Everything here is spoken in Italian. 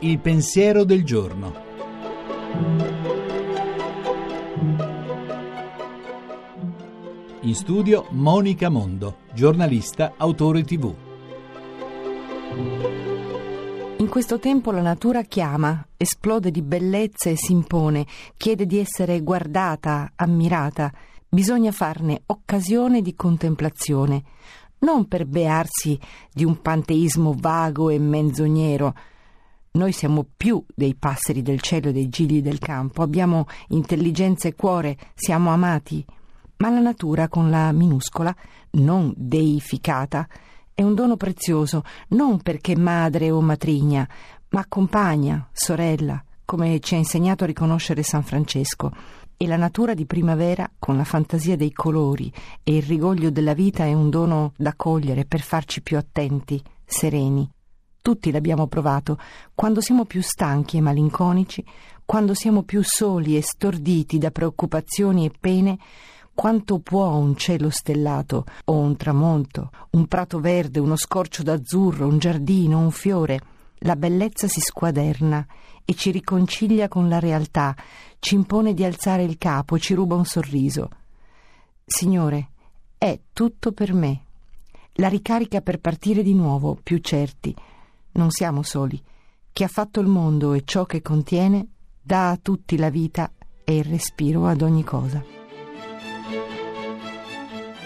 Il pensiero del giorno. In studio Monica Mondo, giornalista, autore tv. In questo tempo la natura chiama, esplode di bellezza e si impone, chiede di essere guardata, ammirata. Bisogna farne occasione di contemplazione, non per bearsi di un panteismo vago e menzognero. Noi siamo più dei passeri del cielo e dei gigli del campo, abbiamo intelligenza e cuore, siamo amati. Ma la natura con la minuscola, non deificata, è un dono prezioso, non perché madre o matrigna, ma compagna, sorella, come ci ha insegnato a riconoscere San Francesco. E la natura di primavera, con la fantasia dei colori e il rigoglio della vita, è un dono da cogliere per farci più attenti, sereni. Tutti l'abbiamo provato, quando siamo più stanchi e malinconici, quando siamo più soli e storditi da preoccupazioni e pene, quanto può un cielo stellato o un tramonto, un prato verde, uno scorcio d'azzurro, un giardino, un fiore. La bellezza si squaderna e ci riconcilia con la realtà, ci impone di alzare il capo, ci ruba un sorriso. Signore, è tutto per me. La ricarica per partire di nuovo, più certi. Non siamo soli. Chi ha fatto il mondo e ciò che contiene dà a tutti la vita e il respiro ad ogni cosa.